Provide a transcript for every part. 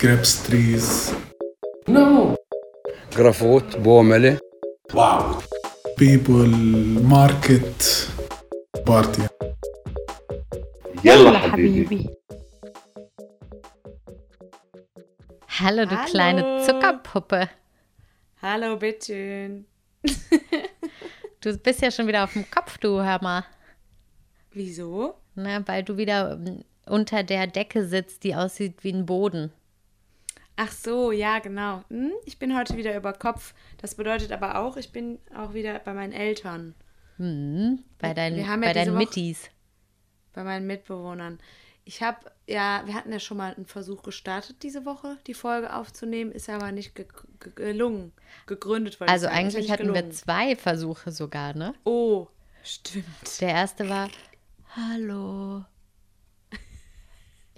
grapes trees. No. جرافوت بوملة Wow. People, market, party. يلا حبيبي. Hallo, du Hallo. kleine Zuckerpuppe. Hallo, bitteschön. Du bist ja schon wieder auf dem Kopf, du hör mal. Wieso? Ne, weil du wieder ähm, unter der Decke sitzt, die aussieht wie ein Boden. Ach so, ja, genau. Hm, ich bin heute wieder über Kopf. Das bedeutet aber auch, ich bin auch wieder bei meinen Eltern, Hm, bei deinen, Wir ja bei deinen Woche- Mittis. bei meinen Mitbewohnern. Ich habe, ja, wir hatten ja schon mal einen Versuch gestartet, diese Woche die Folge aufzunehmen, ist aber nicht ge ge gelungen. Gegründet, ich Also eigentlich hatten wir gelungen. zwei Versuche sogar, ne? Oh, stimmt. Der erste war, hallo.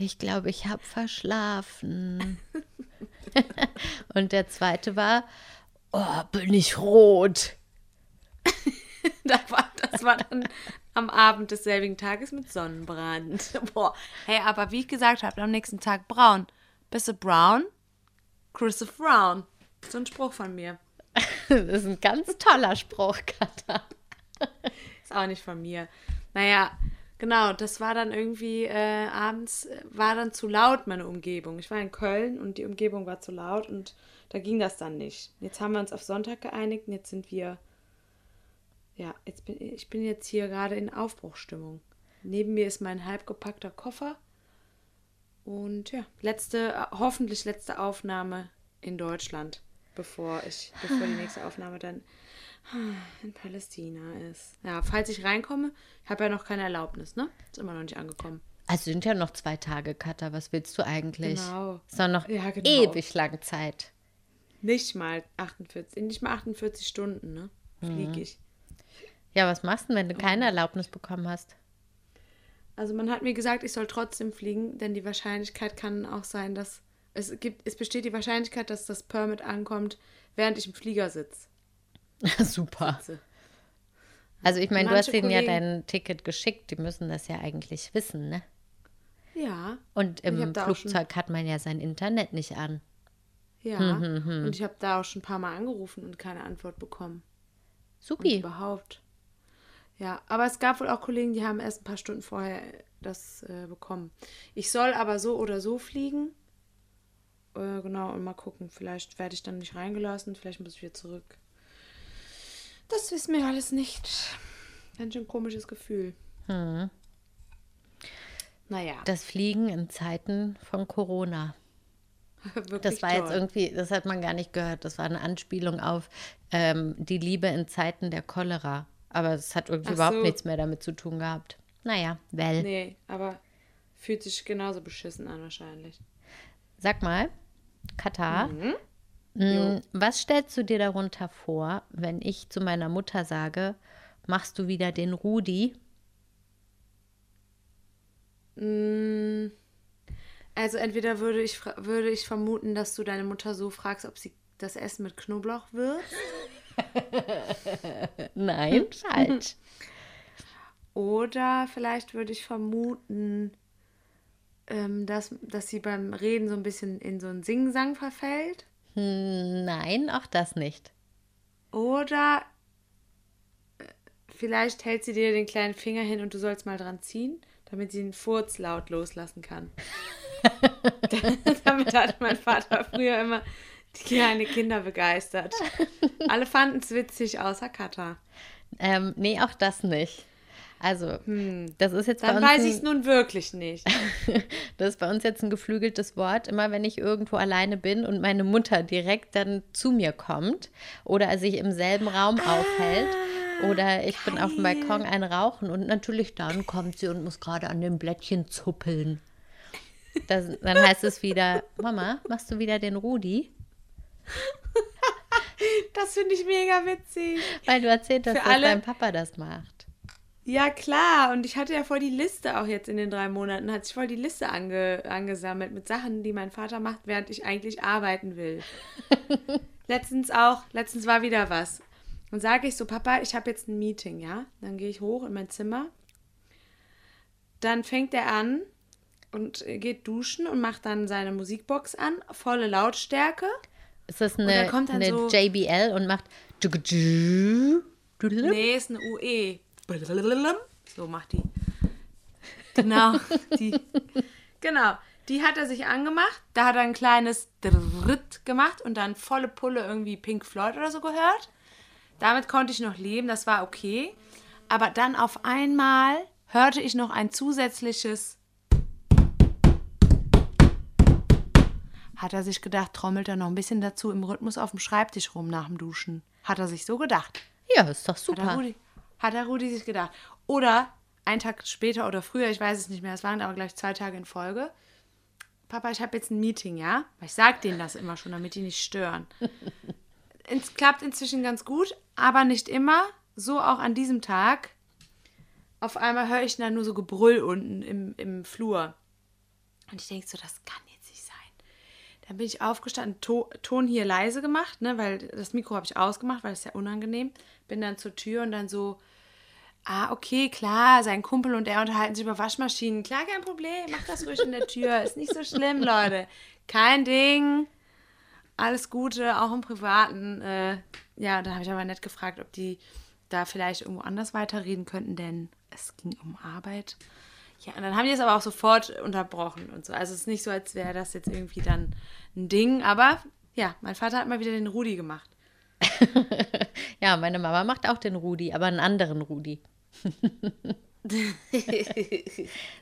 Ich glaube, ich habe verschlafen. Und der zweite war, oh, bin ich rot. War, das war dann am Abend desselbigen Tages mit Sonnenbrand. Boah. Hey, aber wie ich gesagt habe, am nächsten Tag braun. Bist du brown? Christopher Brown. So ein Spruch von mir. Das ist ein ganz toller Spruch, Katha. Ist auch nicht von mir. Naja, genau, das war dann irgendwie äh, abends, äh, war dann zu laut, meine Umgebung. Ich war in Köln und die Umgebung war zu laut und da ging das dann nicht. Jetzt haben wir uns auf Sonntag geeinigt und jetzt sind wir, ja, jetzt bin ich bin jetzt hier gerade in Aufbruchstimmung. Neben mir ist mein halb gepackter Koffer und ja, letzte, hoffentlich letzte Aufnahme in Deutschland, bevor ich, bevor die nächste Aufnahme dann in Palästina ist. Ja, falls ich reinkomme, ich habe ja noch keine Erlaubnis, ne? Ist immer noch nicht angekommen. Also sind ja noch zwei Tage, Katha. Was willst du eigentlich? Genau. Ist noch Ja, genau. ewig lang Zeit. Nicht mal 48, nicht mal 48 Stunden, ne? Fliege ich. Ja, was machst du denn, wenn du keine Erlaubnis bekommen hast? Also man hat mir gesagt, ich soll trotzdem fliegen, denn die Wahrscheinlichkeit kann auch sein, dass es gibt, es besteht die Wahrscheinlichkeit, dass das Permit ankommt, während ich im Flieger sitze. Super. Also ich meine, du hast denen ja dein Ticket geschickt. Die müssen das ja eigentlich wissen, ne? Ja. Und im schon- Flugzeug hat man ja sein Internet nicht an. Ja. Hm, Und ich habe da auch schon ein paar Mal angerufen und keine Antwort bekommen. Und Supi. überhaupt. Ja, aber es gab wohl auch Kollegen, die haben erst ein paar Stunden vorher das äh, bekommen. Ich soll aber so oder so fliegen. Äh, genau, und mal gucken. Vielleicht werde ich dann nicht reingelassen, vielleicht muss ich wieder zurück. Das wissen wir alles nicht. Ganz schön komisches Gefühl. Naja, Das Fliegen in Zeiten von Corona. wirklich Das war jetzt toll. irgendwie, das hat man gar nicht gehört. Das war eine Anspielung auf ähm, die Liebe in Zeiten der Cholera. Aber es hat irgendwie Ach überhaupt so. nichts mehr damit zu tun gehabt. Naja, well. Nee, aber fühlt sich genauso beschissen an wahrscheinlich. Sag mal, Katar, Mhm. Mh, was stellst du dir darunter vor, wenn ich zu meiner Mutter sage, machst du wieder den Rudi? Mm, Also entweder würde ich, würde ich vermuten, dass du deine Mutter so fragst, ob sie das Essen mit Knoblauch wird. Nein, falsch. Oder vielleicht würde ich vermuten, ähm, dass, dass sie beim Reden so ein bisschen in so einen Singsang verfällt. Hm, Nein, auch das nicht. Oder äh, vielleicht hält sie dir den kleinen Finger hin und du sollst mal dran ziehen, damit sie einen Furz laut loslassen kann. damit hat mein Vater früher immer die kleinen Kinder begeistert. Alle fanden es witzig, außer Katha. Ähm, nee, auch das nicht. Also, das ist jetzt bei Dann weiß ich es nun wirklich nicht. Das ist bei uns jetzt ein geflügeltes Wort. Immer wenn ich irgendwo alleine bin und meine Mutter direkt dann zu mir kommt oder sich im selben Raum aufhält oder ich bin auf dem Balkon ein Rauchen und natürlich dann kommt sie und muss gerade an dem Blättchen zuppeln. Das, dann heißt es wieder, Mama, machst du wieder den Rudi? Das finde ich mega witzig. Weil du erzählt hast, Für dass alle- dein Papa das macht. Ja, klar. Und ich hatte ja voll die Liste auch jetzt in den drei Monaten, hat sich voll die Liste ange, angesammelt mit Sachen, die mein Vater macht, während ich eigentlich arbeiten will. letztens auch, letztens war wieder was. Und sage ich so, Papa, ich habe jetzt ein Meeting, ja? Dann gehe ich hoch in mein Zimmer. Dann fängt er an, und geht duschen und macht dann seine Musikbox an, volle Lautstärke. Ist das da eine, kommt dann eine so- JBL und macht. Nee, ist eine UE. So macht die. Genau, die. Genau, die hat er sich angemacht. Da hat er ein kleines Dritt gemacht und dann volle Pulle irgendwie Pink Floyd oder so gehört. Damit konnte ich noch leben, das war okay. Aber dann auf einmal hörte ich noch ein zusätzliches. Hat er sich gedacht, trommelt er noch ein bisschen dazu im Rhythmus auf dem Schreibtisch rum nach dem Duschen. Hat er sich so gedacht. Ja, ist doch Hat super. Hat der Rudi sich gedacht. Oder einen Tag später oder früher, ich weiß es nicht mehr, es waren aber gleich zwei Tage in Folge. Papa, ich habe jetzt ein Meeting, ja? Ich sage denen das immer schon, damit die nicht stören. es klappt inzwischen ganz gut, aber nicht immer. So auch an diesem Tag. Auf einmal höre ich dann nur so Gebrüll unten im, im Flur. Und ich denke so, das kann. Dann bin ich aufgestanden, to Ton hier leise gemacht, ne, weil das Mikro habe ich ausgemacht, weil es ja unangenehm. Bin dann zur Tür und dann so, ah, okay, klar, sein Kumpel und er unterhalten sich über Waschmaschinen. Klar, kein Problem, mach das ruhig in der Tür. Ist nicht so schlimm, Leute. Kein Ding. Alles Gute, auch im Privaten. Äh, ja, dann habe ich aber nett gefragt, ob die da vielleicht irgendwo anders weiterreden könnten, denn es ging um Arbeit. Ja, und dann haben die es aber auch sofort unterbrochen und so. Also es ist nicht so, als wäre das jetzt irgendwie dann ein Ding, aber ja, mein Vater hat mal wieder den Rudi gemacht. Ja, meine Mama macht auch den Rudi, aber einen anderen Rudi.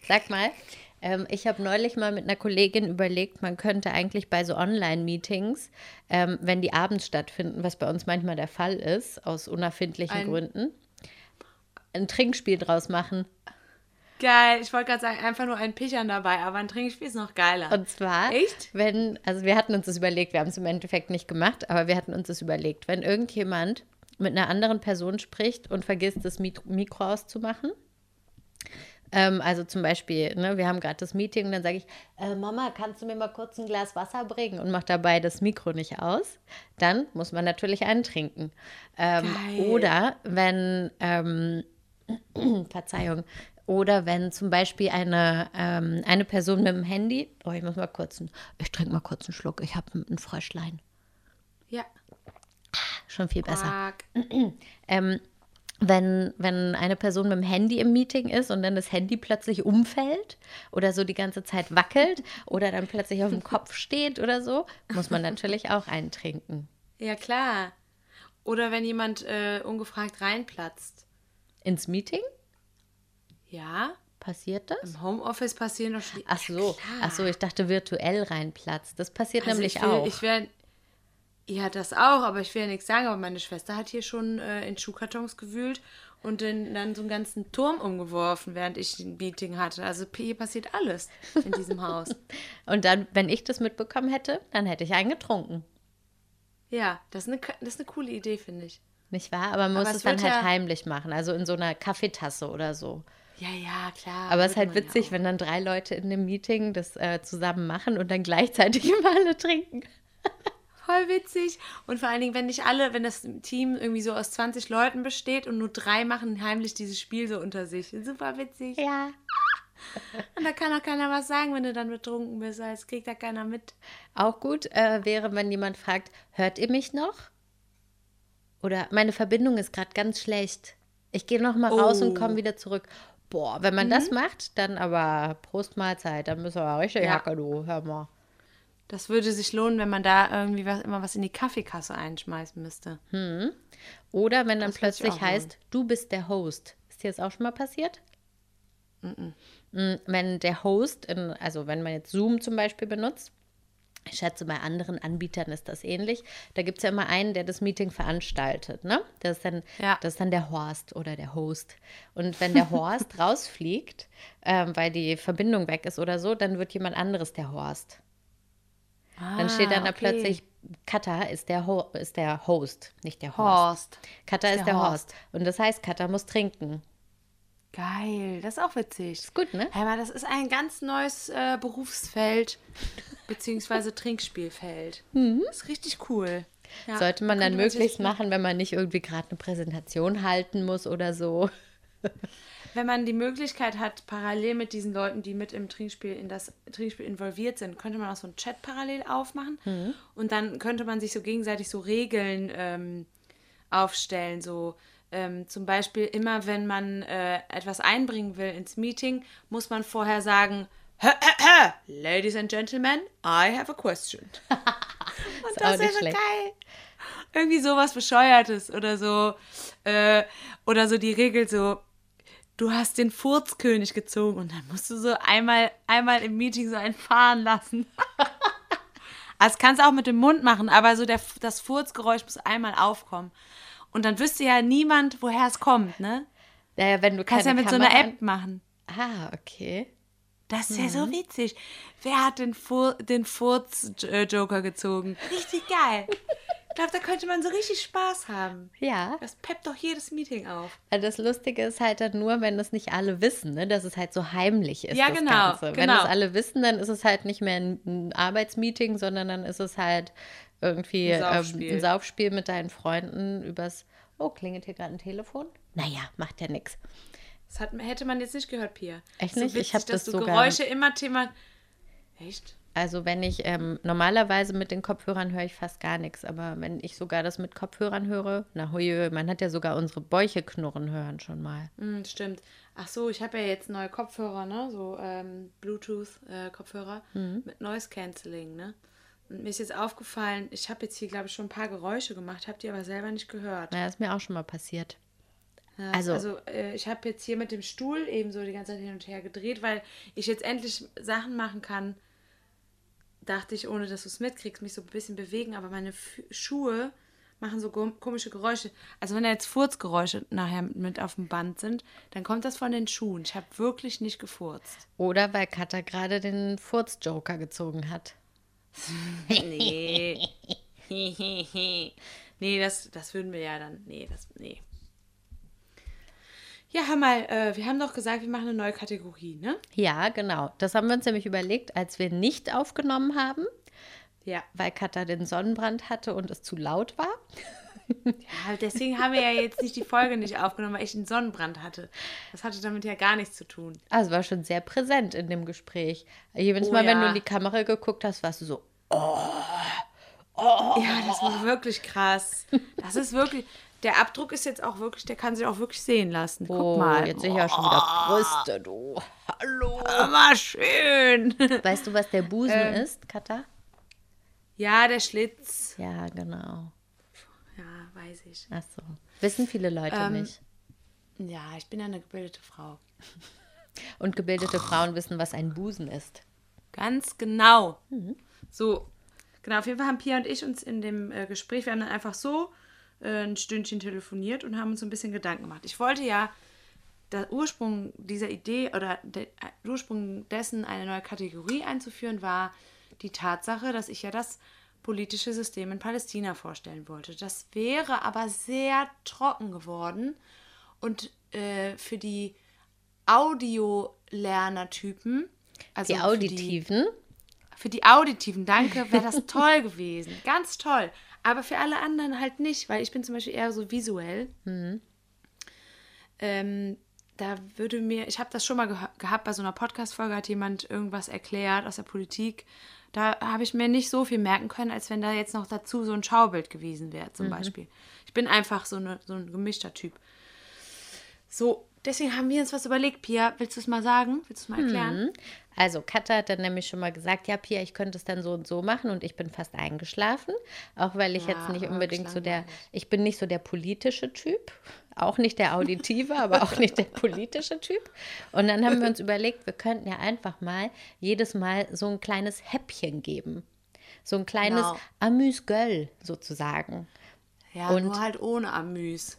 Sag mal, ähm, ich habe neulich mal mit einer Kollegin überlegt, man könnte eigentlich bei so Online-Meetings, ähm, wenn die abends stattfinden, was bei uns manchmal der Fall ist, aus unerfindlichen Ein- Gründen, ein Trinkspiel draus machen. Geil, ich wollte gerade sagen, einfach nur ein Pichern dabei, aber ein Trinkspiel ist noch geiler. Und zwar, Echt? wenn, also wir hatten uns das überlegt, wir haben es im Endeffekt nicht gemacht, aber wir hatten uns das überlegt, wenn irgendjemand mit einer anderen Person spricht und vergisst, das Mikro auszumachen. Ähm, also zum Beispiel, ne, wir haben gerade das Meeting und dann sage ich, äh, Mama, kannst du mir mal kurz ein Glas Wasser bringen und mach dabei das Mikro nicht aus? Dann muss man natürlich einen trinken. Ähm, oder wenn, ähm, Verzeihung, oder wenn zum Beispiel eine, ähm, eine Person mit dem Handy, oh, ich muss mal kurz, einen, ich trinke mal kurz einen Schluck, ich habe ein Fröschlein. Ja. Schon viel besser. Ähm, wenn, wenn eine Person mit dem Handy im Meeting ist und dann das Handy plötzlich umfällt oder so die ganze Zeit wackelt oder dann plötzlich auf dem Kopf steht oder so, muss man natürlich auch einen trinken. Ja, klar. Oder wenn jemand äh, ungefragt reinplatzt. Ins Meeting Ja, passiert das? im Homeoffice passieren doch schon. Ach so, ach so, ich dachte virtuell reinplatzt. Das passiert Also nämlich ich will, auch. Ich wär, ja, das auch, aber ich will ja nichts sagen. Aber meine Schwester hat hier schon äh, in Schuhkartons gewühlt und in, dann so einen ganzen Turm umgeworfen, während ich ein Meeting hatte. Also hier passiert alles in diesem Haus. Und dann, wenn ich das mitbekommen hätte, dann hätte ich einen getrunken. Ja, das ist eine, das ist eine coole Idee, finde ich. Nicht wahr? Aber man muss Aber es es dann halt ja- heimlich machen, also in so einer Kaffeetasse oder so. Ja, ja, klar. Aber es ist halt ja witzig, auch. wenn dann drei Leute in dem Meeting das äh, zusammen machen und dann gleichzeitig immer alle trinken. Voll witzig. Und vor allen Dingen, wenn nicht alle, wenn das Team irgendwie so aus 20 Leuten besteht und nur drei machen heimlich dieses Spiel so unter sich. Super witzig. Ja. Und da kann auch keiner was sagen, wenn du dann betrunken bist. Das kriegt da keiner mit. Auch gut äh, wäre, wenn jemand fragt, hört ihr mich noch? Oder meine Verbindung ist gerade ganz schlecht. Ich gehe noch mal raus und Oh. komme wieder zurück. Boah, wenn man das macht, dann aber Prost Mahlzeit, dann müssen wir richtig Ja. Hacke, du, hör mal. Das würde sich lohnen, wenn man da irgendwie was, immer was in die Kaffeekasse einschmeißen müsste. Oder wenn dann Das plötzlich heißt, du bist der Host. Ist dir das auch schon mal passiert? Mm, Wenn der Host, in, also wenn man jetzt Zoom zum Beispiel benutzt, ich schätze, bei anderen Anbietern ist das ähnlich. Da gibt es ja immer einen, der das Meeting veranstaltet. Ne? Das, ist dann, Ja. das ist dann der Horst oder der Host. Und wenn der Horst rausfliegt, ähm, weil die Verbindung weg ist oder so, dann wird jemand anderes der Horst. Dann steht dann da Ah, okay. plötzlich, Kata ist der, Ho ist der Host, nicht der Horst. Horst. Kata ist der der Horst. Horst. Und das heißt, Kata muss trinken. Geil, das ist auch witzig. Ist gut, ne? Mal, das ist ein ganz neues äh, Berufsfeld, beziehungsweise Trinkspielfeld. Das ist richtig cool. Ja, Sollte man da dann möglichst machen, wenn man nicht irgendwie gerade eine Präsentation halten muss oder so. wenn man die Möglichkeit hat, parallel mit diesen Leuten, die mit im Trinkspiel in das Trinkspiel involviert sind, könnte man auch so einen Chat parallel aufmachen. Und dann könnte man sich so gegenseitig so Regeln ähm, aufstellen. So ähm, zum Beispiel immer, wenn man äh, etwas einbringen will ins Meeting, muss man vorher sagen, "Hä, hä, hä, Ladies and Gentlemen, I have a question. Und Ist auch das wäre so schlecht. geil. Irgendwie sowas Bescheuertes oder so. Äh, oder so die Regel so, du hast den Furzkönig gezogen und dann musst du so einmal, einmal im Meeting so einen fahren lassen. also das kannst du auch mit dem Mund machen, aber so der, das Furzgeräusch muss einmal aufkommen. Und dann wüsste ja niemand, woher es kommt, ne? Naja, wenn du Kannst ja keine mit so einer Kamera- App machen. Ah, okay. Das ist ja so witzig. Wer hat den, Fur den Furz-Joker gezogen? Richtig geil. Ich glaube, da könnte man so richtig Spaß haben. Ja. Das peppt doch jedes Meeting auf. Also Das Lustige ist halt dann nur, wenn das nicht alle wissen, ne? dass es halt so heimlich ist. Ja, das genau, Ganze. Wenn genau. das alle wissen, dann ist es halt nicht mehr ein Arbeitsmeeting, sondern dann ist es halt irgendwie Ein ein Saufspiel. Ähm, ein Saufspiel mit deinen Freunden übers. Oh, klingelt hier gerade ein Telefon? Naja, macht ja nichts. Das hat, hätte man jetzt nicht gehört, Pia. Echt So nicht? Ich witzig, hab dass das du sogar- Geräusche immer Thema. Echt? Also wenn ich ähm, normalerweise mit den Kopfhörern höre ich fast gar nichts, aber wenn ich sogar das mit Kopfhörern höre, na hui, man hat ja sogar unsere Bäuche knurren hören schon mal. Hm, stimmt. Ach so, ich habe ja jetzt neue Kopfhörer, ne? So ähm, Bluetooth-Kopfhörer mit Noise Cancelling, ne? Und mir ist jetzt aufgefallen, ich habe jetzt hier, glaube ich, schon ein paar Geräusche gemacht, habe die aber selber nicht gehört. Naja, ist mir auch schon mal passiert. Ja, Also- also, äh, ich habe jetzt hier mit dem Stuhl eben so die ganze Zeit hin und her gedreht, weil ich jetzt endlich Sachen machen kann. Dachte ich, ohne dass du es mitkriegst, mich so ein bisschen bewegen, aber meine Fü Schuhe machen so komische Geräusche. Also wenn da jetzt Furzgeräusche nachher mit auf dem Band sind, dann kommt das von den Schuhen. Ich habe wirklich nicht gefurzt. Oder weil Katha gerade den Furz-Joker gezogen hat. Nee. nee, das, das würden wir ja dann. Nee, das. Nee. Ja, hör mal, äh, wir haben doch gesagt, wir machen eine neue Kategorie, ne? Ja, genau. Das haben wir uns nämlich überlegt, als wir nicht aufgenommen haben, Ja. weil Katha den Sonnenbrand hatte und es zu laut war. Ja, deswegen haben wir ja jetzt nicht die Folge nicht aufgenommen, weil ich einen Sonnenbrand hatte. Das hatte damit ja gar nichts zu tun. Also war schon sehr präsent in dem Gespräch. Jedes Oh Mal, wenn du ja. in die Kamera geguckt hast, warst du so, Ja, das war wirklich krass. Das ist wirklich. Der Abdruck ist jetzt auch wirklich, der kann sich auch wirklich sehen lassen. Guck oh, mal. jetzt sehe ich ja schon wieder Brüste, du. Hallo. Immer schön. Weißt du, was der Busen Ähm. ist, Katha? Ja, der Schlitz. Ja, genau. Ja, weiß ich. Ach so. Wissen viele Leute Ähm. nicht. Ja, ich bin ja eine gebildete Frau. Und gebildete Frauen wissen, was ein Busen ist. Ganz genau. Mhm. So, genau. Auf jeden Fall haben Pia und ich uns in dem äh, Gespräch, wir haben dann einfach so äh, ein Stündchen telefoniert und haben uns so ein bisschen Gedanken gemacht. Ich wollte ja, der Ursprung dieser Idee oder der äh, Ursprung dessen, eine neue Kategorie einzuführen, war die Tatsache, dass ich ja das politische System in Palästina vorstellen wollte. Das wäre aber sehr trocken geworden und äh, für die Audiolernertypen, also Die für Auditiven. für die Auditiven, danke, wäre das toll gewesen. Ganz toll. Aber für alle anderen halt nicht, weil ich bin zum Beispiel eher so visuell. Ähm, da würde mir, ich habe das schon mal geha gehabt, bei so einer Podcast-Folge hat jemand irgendwas erklärt aus der Politik. Da habe ich mir nicht so viel merken können, als wenn da jetzt noch dazu so ein Schaubild gewesen wäre, zum Beispiel. Ich bin einfach so, eine, so ein gemischter Typ. So, deswegen haben wir uns was überlegt. Pia, willst du es mal sagen? Willst du es mal erklären? Also Katha hat dann nämlich schon mal gesagt, ja Pia, ich könnte es dann so und so machen und ich bin fast eingeschlafen, auch weil ich Ja, jetzt nicht unbedingt so der, ich bin nicht so der politische Typ, auch nicht der auditive, aber auch nicht der politische Typ. Und dann haben wir uns überlegt, wir könnten ja einfach mal jedes Mal so ein kleines Häppchen geben. So ein kleines Genau. Amüs-Göll sozusagen. Ja, Und- nur halt ohne Amüs.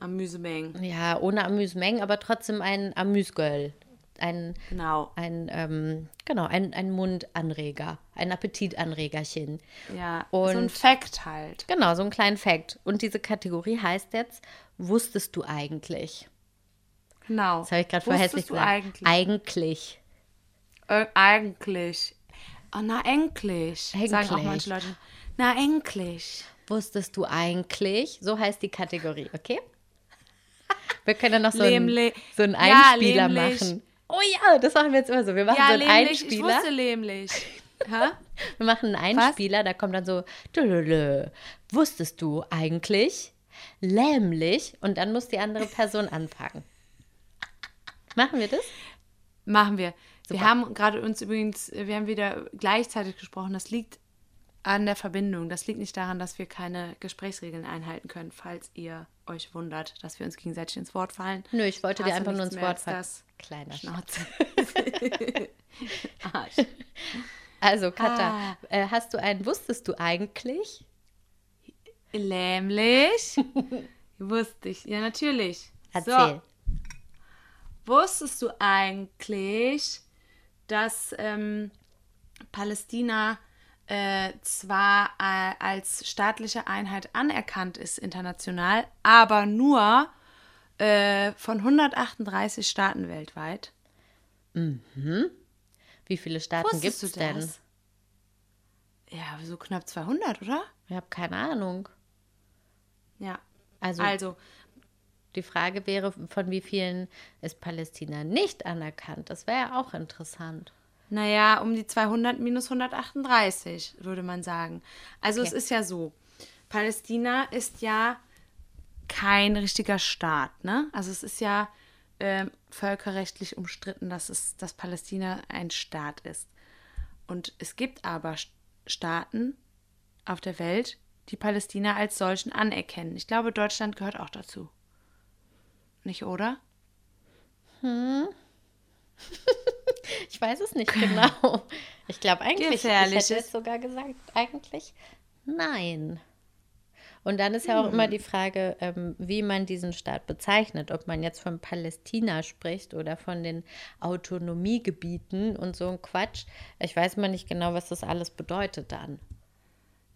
Amüsemeng. Ja, ohne Amüsmengen, aber trotzdem ein Amüsgöll. Ein, Genau. ein, ähm, genau, ein, ein Mundanreger, ein Appetitanregerchen. Ja, so ein Und- Fact halt. Genau, so ein kleinen Fact. Und diese Kategorie heißt jetzt, wusstest du eigentlich? Genau. Das habe ich gerade verhässlich gesagt. eigentlich? Eigentlich. Äh, eigentlich. Oh, na, endlich. Sagen auch manche Leute. Na, endlich. Wusstest du eigentlich? So heißt die Kategorie, okay? Wir können ja noch so, einen, so einen Ja, Einspieler lämlich. machen. Oh ja, das machen wir jetzt immer so. Wir machen Ja, so einen lämlich. Ich Einspieler. wusste lämlich. Hä? Wir machen einen Einspieler, da kommt dann so, "Dülülü, wusstest du eigentlich, lämlich, und dann muss die andere Person anfangen. Machen wir das? Machen wir. Wir Super. haben gerade uns übrigens, wir haben wieder gleichzeitig gesprochen. Das liegt an der Verbindung. Das liegt nicht daran, dass wir keine Gesprächsregeln einhalten können, falls ihr euch wundert, dass wir uns gegenseitig ins Wort fallen. Nö, ich wollte dir Hast du einfach nur ins Wort fallen. das? Kleiner Schnauze. Schnauze. Arsch. Also, Katha, Ah. äh, hast du einen, wusstest du eigentlich? Lämlich. Wusste ich. Ja, natürlich. Erzähl. So. Wusstest du eigentlich, dass ähm, Palästina äh, zwar äh, als staatliche Einheit anerkannt ist international, aber nur äh, von 138 Staaten weltweit? Wie viele Staaten gibt es denn? Ja, so knapp 200, oder? Ich habe keine Ahnung. Ja. Also, Also, die Frage wäre, von wie vielen ist Palästina nicht anerkannt? Das wäre ja auch interessant. Naja, um die 200 minus 138, würde man sagen. Also es Okay. ist ja so, Palästina ist ja kein richtiger Staat, ne? Also es ist ja ähm, völkerrechtlich umstritten, dass, es, dass Palästina ein Staat ist. Und es gibt aber St- Staaten auf der Welt, die Palästina als solchen anerkennen. Ich glaube, Deutschland gehört auch dazu. Nicht, oder? Ich weiß es nicht genau. Ich glaube eigentlich, ich hätte es sogar gesagt, eigentlich nein. Und dann ist ja auch immer die Frage, ähm, wie man diesen Staat bezeichnet. Ob man jetzt von Palästina spricht oder von den Autonomiegebieten und so ein Quatsch. Ich weiß mal nicht genau, was das alles bedeutet dann.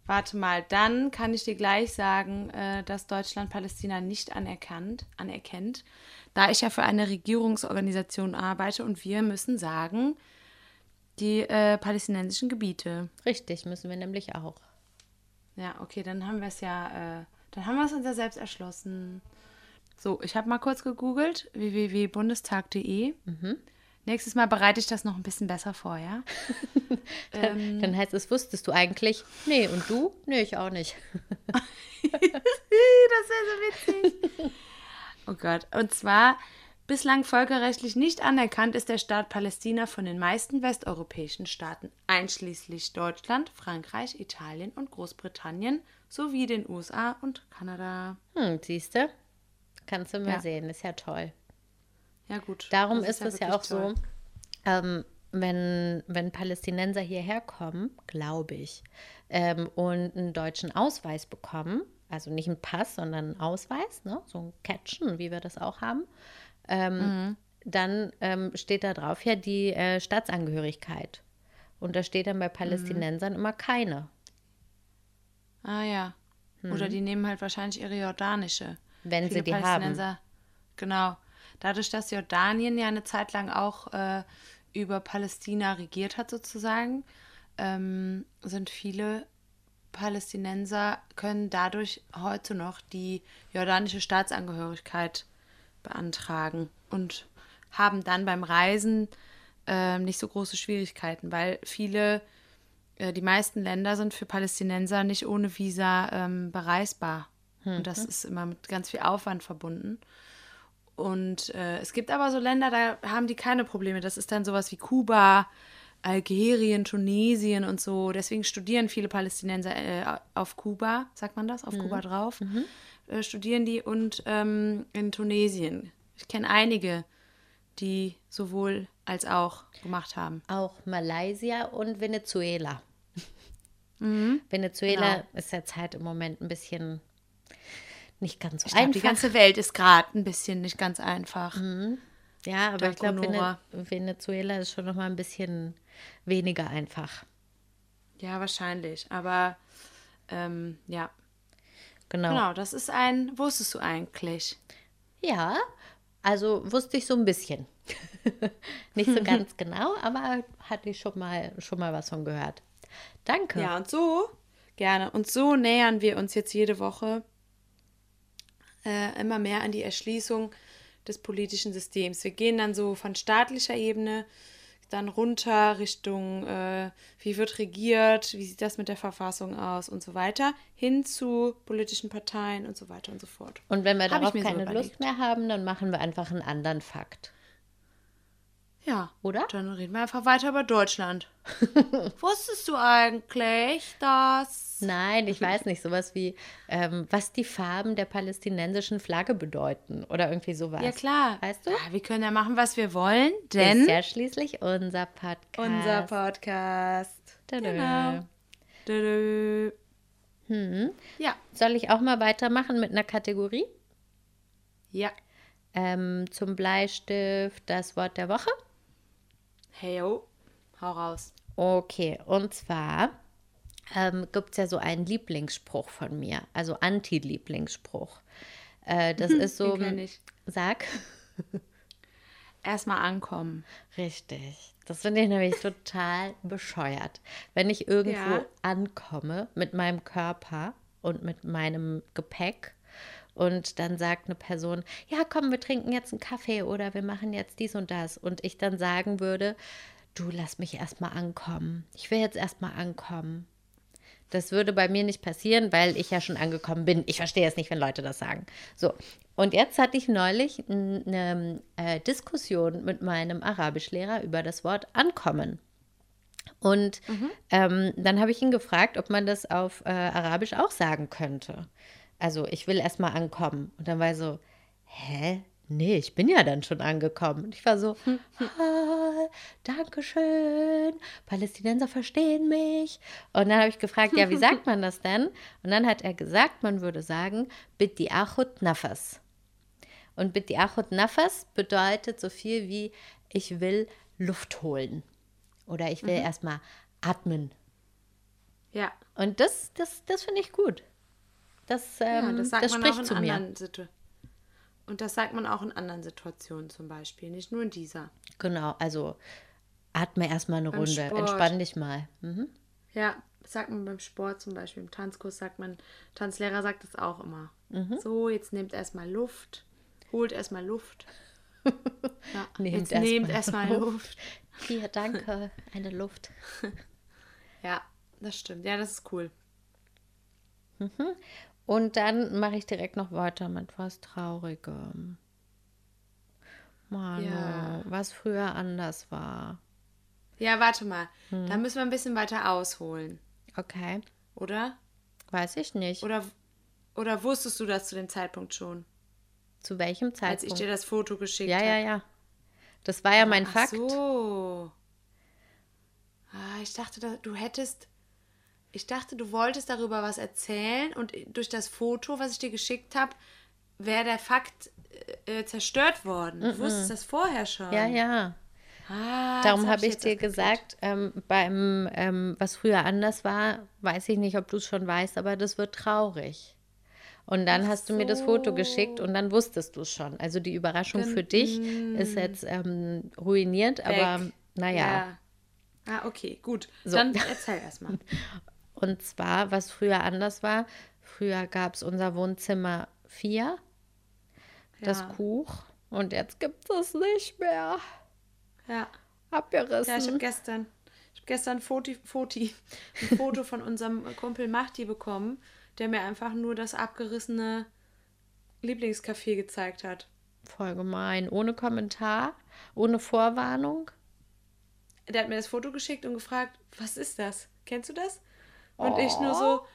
Warte mal, dann kann ich dir gleich sagen, äh, dass Deutschland Palästina nicht anerkannt, anerkennt, da ich ja für eine Regierungsorganisation arbeite und wir müssen sagen, die äh, palästinensischen Gebiete. Richtig, müssen wir nämlich auch. Ja, okay, dann haben wir es ja, äh, dann haben wir es uns ja selbst erschlossen. So, ich habe mal kurz gegoogelt, www.bundestag.de. Nächstes Mal bereite ich das noch ein bisschen besser vor, ja? Ähm. Dann heißt es, wusstest du eigentlich? Nee, und du? Nee, ich auch nicht. das wäre so witzig. oh Gott. Und zwar, bislang völkerrechtlich nicht anerkannt ist der Staat Palästina von den meisten westeuropäischen Staaten, einschließlich Deutschland, Frankreich, Italien und Großbritannien sowie den USA und Kanada. Hm, siehst du? Kannst du mal Ja. sehen, ist ja toll. Ja, gut. Darum Das ist es ja, wirklich auch so, toll. ähm, wenn, wenn Palästinenser hierher kommen, glaube ich, ähm, und einen deutschen Ausweis bekommen, also nicht einen Pass, sondern einen Ausweis, ne? so ein Catchen, wie wir das auch haben, ähm, Mhm. dann ähm, steht da drauf ja die äh, Staatsangehörigkeit. Und da steht dann Mhm. bei Palästinensern immer keine. Ah ja. Oder die nehmen halt wahrscheinlich ihre jordanische. Wenn sie Viele die haben. Genau. Dadurch, dass Jordanien ja eine Zeit lang auch äh, über Palästina regiert hat, sozusagen, ähm, sind viele Palästinenser, können dadurch heute noch die jordanische Staatsangehörigkeit beantragen und haben dann beim Reisen ähm, nicht so große Schwierigkeiten, weil viele äh, die meisten Länder sind für Palästinenser nicht ohne Visa ähm, bereisbar. Und das ist immer mit ganz viel Aufwand verbunden. Und äh, es gibt aber so Länder, da haben die keine Probleme. Das ist dann sowas wie Kuba, Algerien, Tunesien und so. Deswegen studieren viele Palästinenser äh, auf Kuba, sagt man das, auf Kuba drauf. Äh, studieren die und ähm, in Tunesien. Ich kenne einige, die sowohl als auch gemacht haben. Auch Malaysia und Venezuela. Venezuela Genau. ist jetzt halt im Moment ein bisschen nicht ganz so Ich einfach. die ganze Welt ist gerade ein bisschen nicht ganz einfach. ja, aber Dank ich glaube, Venezuela ist schon noch mal ein bisschen weniger einfach. Ja, wahrscheinlich. Aber ähm, ja, Genau. genau, das ist ein, wusstest du eigentlich? Ja, also wusste ich so ein bisschen. nicht so ganz genau, aber hatte ich schon mal, schon mal was von gehört. Danke. Ja, und so, gerne. Und so nähern wir uns jetzt jede Woche äh, immer mehr an die Erschließung des politischen Systems. Wir gehen dann so von staatlicher Ebene dann runter Richtung, äh, wie wird regiert, wie sieht das mit der Verfassung aus und so weiter, hin zu politischen Parteien und so weiter und so fort. Und wenn wir Hab darauf so keine überlegt. Lust mehr haben, dann machen wir einfach einen anderen Fakt. Ja. Oder? Dann reden wir einfach weiter über Deutschland. Wusstest du eigentlich, dass. Nein, ich weiß nicht, sowas wie, ähm, was die Farben der palästinensischen Flagge bedeuten oder irgendwie sowas. Ja, klar. Weißt du? Ja, wir können ja machen, was wir wollen, Ist denn. ja schließlich unser Podcast. Unser Podcast. Tada. Genau. Dö. Hm. Ja. Soll ich auch mal weitermachen mit einer Kategorie? Ja. Ähm, zum Bleistift das Wort der Woche. Hey, yo. Hau raus. Okay, und zwar ähm, gibt es ja so einen Lieblingsspruch von mir, also Anti-Lieblingsspruch. Äh, das ist so. Sag. Erstmal ankommen. Richtig. Das finde ich nämlich total bescheuert. Wenn ich irgendwo Ja. ankomme mit meinem Körper und mit meinem Gepäck und dann sagt eine Person, ja, komm, wir trinken jetzt einen Kaffee oder wir machen jetzt dies und das. Und ich dann sagen würde, du lass mich erstmal ankommen. Ich will jetzt erstmal ankommen. Das würde bei mir nicht passieren, weil ich ja schon angekommen bin. Ich verstehe es nicht, wenn Leute das sagen. So, und jetzt hatte ich neulich eine äh, Diskussion mit meinem Arabischlehrer über das Wort ankommen. Und ähm, dann habe ich ihn gefragt, ob man das auf äh, Arabisch auch sagen könnte. Also, ich will erstmal ankommen. Und dann war er so, hä? Nee, ich bin ja dann schon angekommen. Und ich war so, ah, Dankeschön, Palästinenser verstehen mich. Und dann habe ich gefragt, ja, wie sagt man das denn? Und dann hat er gesagt, man würde sagen, Bitti achut nafas. Und Bitti achut nafas bedeutet so viel wie, ich will Luft holen. Oder ich will erstmal atmen. Ja. Und das, das, das finde ich gut. Das, ähm, ja, das sagt man spricht auch in zu mir. anderen Situationen. Und das sagt man auch in anderen Situationen zum Beispiel, nicht nur in dieser. Genau, also atme erstmal eine Beim Runde, Sport. entspann dich mal. Mhm. Ja, das sagt man beim Sport zum Beispiel, im Tanzkurs sagt man, Tanzlehrer sagt das auch immer. Mhm. So, jetzt nehmt erstmal Luft, holt erstmal Luft. Ja, Nehmt jetzt erst nehmt mal erstmal Luft. Luft. Hier, danke, eine Luft. Ja, das stimmt. Ja, das ist cool. Und dann mache ich direkt noch weiter mit was Traurigem. Manu, Ja. was früher anders war. Ja, warte mal. Hm. Da müssen wir ein bisschen weiter ausholen, Okay, oder? weiß ich nicht. Oder, oder wusstest du das zu dem Zeitpunkt schon, Zu welchem als Zeitpunkt? ich dir das Foto geschickt ja, habe? ja, ja. Das war ja mein Ach Fakt. so. Ah, ich dachte, da- du hättest. Ich dachte, du wolltest darüber was erzählen und durch das Foto, was ich dir geschickt habe, wäre der Fakt äh, äh, zerstört worden. Du wusstest das vorher schon. Ja, ja. Ah, Darum habe ich jetzt dir gesagt, ähm, beim, ähm, was früher anders war, weiß ich nicht, ob du es schon weißt, aber das wird traurig. Und dann hast du mir das Foto geschickt und dann wusstest du es schon. Also die Überraschung für dich ist jetzt ähm, ruiniert, aber Weg. naja. Ja. Ah, okay, gut. So. Dann erzähl erstmal. Und zwar, was früher anders war, früher gab es unser Wohnzimmer 4, das Ja. Kuch, und jetzt gibt es nicht mehr. Ja. Abgerissen. Ja, ich habe gestern, ich hab gestern Foti, Foti, ein Foto von unserem Kumpel Mahdi bekommen, der mir einfach nur das abgerissene Lieblingscafé gezeigt hat. Voll gemein. Ohne Kommentar, ohne Vorwarnung. Der hat mir das Foto geschickt und gefragt, was ist das? Kennst du das? Und ich nur so,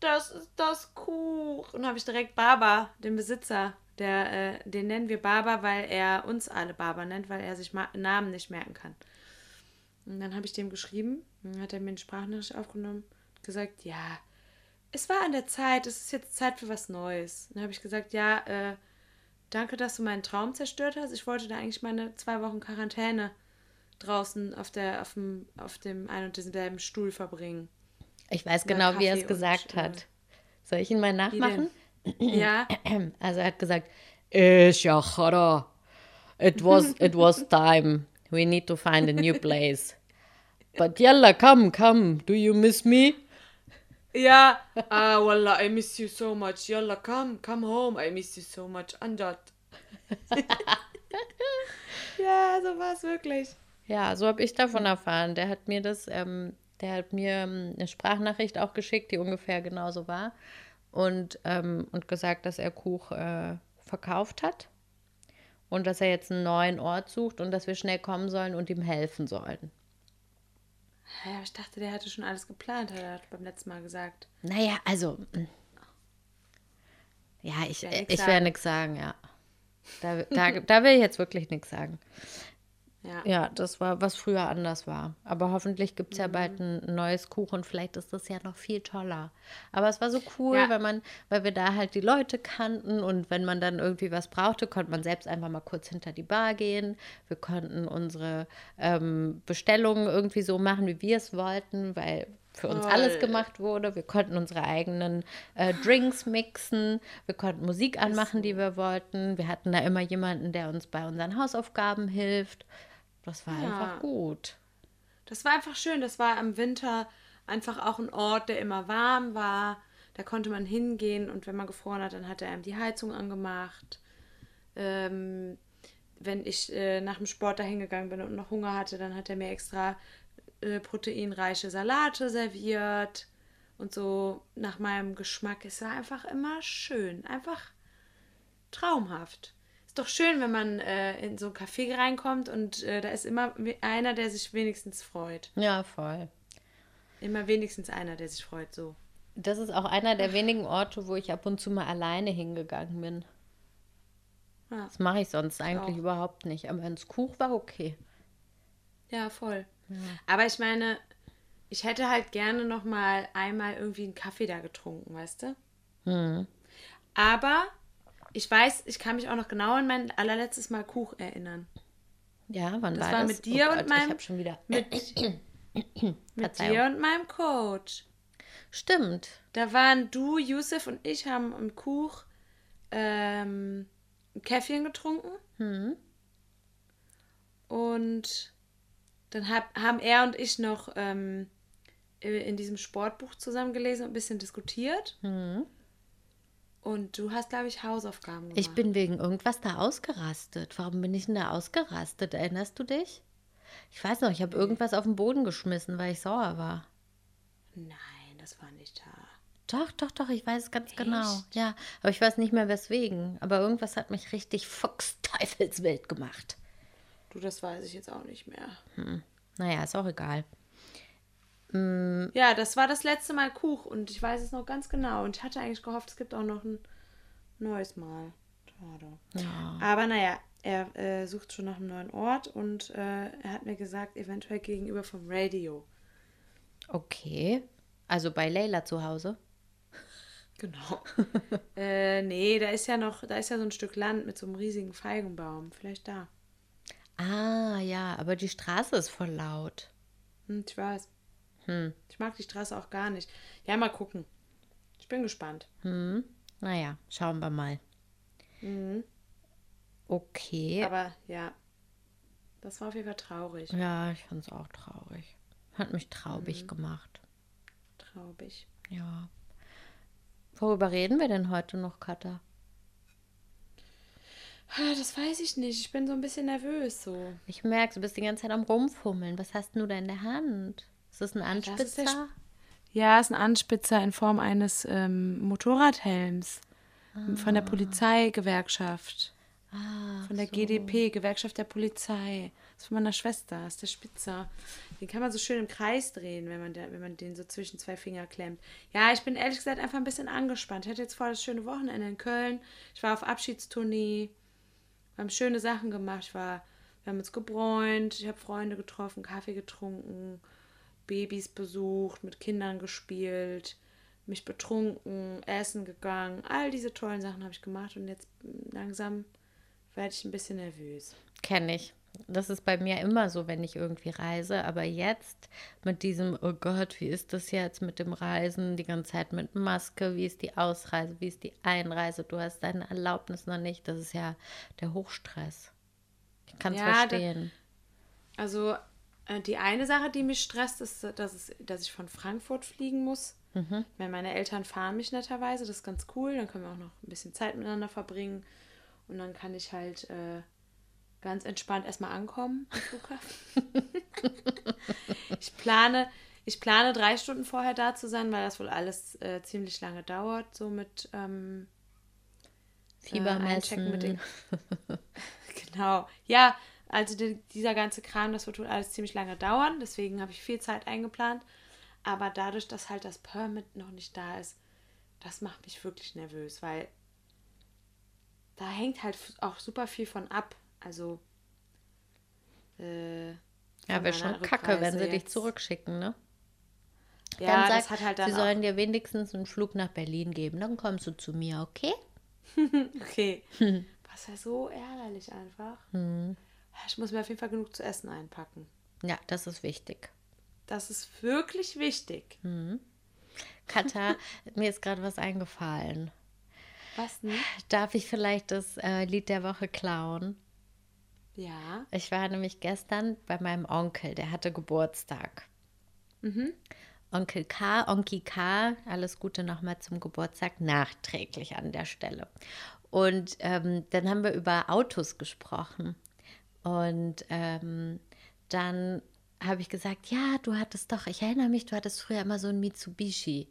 das ist das Kuch. Und habe ich direkt Baba, den Besitzer, der, äh, den nennen wir Baba, weil er uns alle Baba nennt, weil er sich Namen nicht merken kann. Und dann habe ich dem geschrieben, dann hat er mir eine Sprachnachricht aufgenommen und gesagt, ja, es war an der Zeit, es ist jetzt Zeit für was Neues. Und dann habe ich gesagt, ja, äh, danke, dass du meinen Traum zerstört hast. Ich wollte da eigentlich meine zwei Wochen Quarantäne draußen auf, der, auf, dem, auf dem ein und denselben Stuhl verbringen. Ich weiß Na, genau, wie er Kaffee es gesagt äh, hat. Soll ich ihn mal nachmachen? Ja, Also er hat gesagt, Yachara. It was it was time. We need to find a new place. But yalla, come, come. Do you miss me? ja. Ah, Wallah, I miss you so much. Yalla, come, come home. I miss you so much. Anjad. ja, so war es wirklich. Ja, so habe ich davon erfahren. Der hat mir das, ähm, der hat mir ähm, eine Sprachnachricht auch geschickt, die ungefähr genauso war. Und, ähm, und gesagt, dass er Kuch äh, verkauft hat. Und dass er jetzt einen neuen Ort sucht und dass wir schnell kommen sollen und ihm helfen sollen. Ja, ich dachte, der hatte schon alles geplant, hat er beim letzten Mal gesagt. Naja, also. mm. Ja, ich, ich werde nichts sagen, ja. Da, da, da will ich jetzt wirklich nichts sagen. Ja. Ja, das war, was früher anders war. Aber hoffentlich gibt es ja bald Mhm. ein neues Kuchen. Vielleicht ist das ja noch viel toller. Aber es war so cool, Ja. weil man, weil wir da halt die Leute kannten und wenn man dann irgendwie was brauchte, konnte man selbst einfach mal kurz hinter die Bar gehen. Wir konnten unsere ähm, Bestellungen irgendwie so machen, wie wir es wollten, weil für uns alles Toll. gemacht wurde. Wir konnten unsere eigenen äh, Drinks mixen. Wir konnten Musik anmachen, die wir wollten. Wir hatten da immer jemanden, der uns bei unseren Hausaufgaben hilft. Das war Ja. einfach gut. Das war einfach schön. Das war im Winter einfach auch ein Ort, der immer warm war. Da konnte man hingehen und wenn man gefroren hat, dann hat er einem die Heizung angemacht. Ähm, wenn ich äh, nach dem Sport dahin gegangen bin und noch Hunger hatte, dann hat er mir extra äh, proteinreiche Salate serviert und so nach meinem Geschmack. Es war einfach immer schön, einfach traumhaft. Ist doch schön, wenn man äh, in so ein Café reinkommt und äh, da ist immer einer, der sich wenigstens freut. Ja, voll. Immer wenigstens einer, der sich freut, so. Das ist auch einer der wenigen Orte, wo ich ab und zu mal alleine hingegangen bin. Ja, Das mache ich sonst eigentlich auch. überhaupt nicht. Aber ins Kuch war okay. ja voll. Aber ich meine, ich hätte halt gerne noch mal einmal irgendwie einen Kaffee da getrunken, weißt du? Hm. Aber ich weiß, ich kann mich auch noch genau an mein allerletztes Mal Kuch erinnern. Ja, wann Das war, war das? mit dir oh und Gott, meinem- Ich schon wieder. Mit, mit Verzeihung. dir und meinem Coach. Stimmt. Da waren du, Yusuf und ich haben im Kuch ähm, ein Käffchen getrunken. Hm. Und dann hab, haben er und ich noch ähm, äh, in diesem Sportbuch zusammen gelesen und ein bisschen diskutiert. Hm. Und du hast, glaube ich, Hausaufgaben gemacht. Ich bin wegen irgendwas da ausgerastet. Warum bin ich denn da ausgerastet? Erinnerst du dich? Ich weiß noch, ich habe irgendwas auf den Boden geschmissen, weil ich sauer war. Nein, das war nicht da. Doch, doch, doch, ich weiß es ganz genau. Ja, aber ich weiß nicht mehr weswegen. Aber irgendwas hat mich richtig fuchsteufelswild gemacht. Du, das weiß ich jetzt auch nicht mehr. Naja, ist auch egal. Ja, das war das letzte Mal Kuch und ich weiß es noch ganz genau. Und ich hatte eigentlich gehofft, es gibt auch noch ein neues Mal. Schade. Ja. Aber naja, er äh, sucht schon nach einem neuen Ort und äh, er hat mir gesagt, eventuell gegenüber vom Radio. Okay. Also bei Leila zu Hause. Genau. äh, nee, da ist ja noch, da ist ja so ein Stück Land mit so einem riesigen Feigenbaum. Vielleicht da. Ah, ja, aber die Straße ist voll laut. Hm, ich weiß. Hm. Ich mag die Straße auch gar nicht. Ja, mal gucken. Ich bin gespannt. Hm. Naja, schauen wir mal. Okay. Aber ja, das war auf jeden Fall traurig. ja, ich fand es auch traurig. Hat mich traubig gemacht. Traurig. Ja. Worüber reden wir denn heute noch, Katha? Ah, Das weiß ich nicht. Ich bin so ein bisschen nervös so. Ich merke, du bist die ganze Zeit am Rumfummeln. Was hast denn du da in der Hand? Ist das ein Das Anspitzer? Ja, ist ein Anspitzer in Form eines ähm, Motorradhelms von der Polizeigewerkschaft. Ah, Von der GDP, Gewerkschaft der Polizei. Das ist von meiner Schwester, das ist der Spitzer. Den kann man so schön im Kreis drehen, wenn man, der, wenn man den so zwischen zwei Finger klemmt. Ja, ich bin ehrlich gesagt einfach ein bisschen angespannt. Ich hatte jetzt voll das schöne Wochenende in Köln. Ich war auf Abschiedstournee. Wir haben schöne Sachen gemacht. Ich war, wir haben uns gebräunt. Ich habe Freunde getroffen, Kaffee getrunken, Babys besucht, mit Kindern gespielt, mich betrunken, essen gegangen. All diese tollen Sachen habe ich gemacht und jetzt langsam werde ich ein bisschen nervös. Kenne ich. Das ist bei mir immer so, wenn ich irgendwie reise. Aber jetzt mit diesem, oh Gott, wie ist das jetzt mit dem Reisen? Die ganze Zeit mit Maske. Wie ist die Ausreise? Wie ist die Einreise? Du hast deine Erlaubnis noch nicht. Das ist ja der Hochstress. Ich kann es Ja, da- verstehen. Also äh, die eine Sache, die mich stresst, ist, dass, es, dass ich von Frankfurt fliegen muss. Weil meine Eltern fahren mich netterweise, das ist ganz cool. Dann können wir auch noch ein bisschen Zeit miteinander verbringen. Und dann kann ich halt äh, ganz entspannt erstmal ankommen am Flughafen. ich plane, ich plane drei Stunden vorher da zu sein, weil das wohl alles äh, ziemlich lange dauert, so mit ähm, Fieber äh, einchecken mit den. genau. Ja, also die, dieser ganze Kram, das wird wohl alles ziemlich lange dauern. Deswegen habe ich viel Zeit eingeplant. Aber dadurch, dass halt das Permit noch nicht da ist, das macht mich wirklich nervös, weil da hängt halt auch super viel von ab. Also. Äh, Ja, wäre schon meiner kacke, wenn sie Rückreise dich jetzt. zurückschicken, ne? Ja, dann das sag, hat halt dann sie sollen dir wenigstens einen Flug nach Berlin geben. Dann kommst du zu mir, okay? Okay. Was ja so ärgerlich einfach. Ich muss mir auf jeden Fall genug zu essen einpacken. Ja, das ist wichtig. Das ist wirklich wichtig. Katha, mir ist gerade was eingefallen. Was denn? Darf ich vielleicht das äh, Lied der Woche klauen? Ja. Ich war nämlich gestern bei meinem Onkel, der hatte Geburtstag. Onkel K, Onki K, alles Gute nochmal zum Geburtstag, nachträglich an der Stelle. Und ähm, dann haben wir über Autos gesprochen. Und ähm, dann habe ich gesagt, ja, du hattest doch, ich erinnere mich, du hattest früher immer so ein Mitsubishi.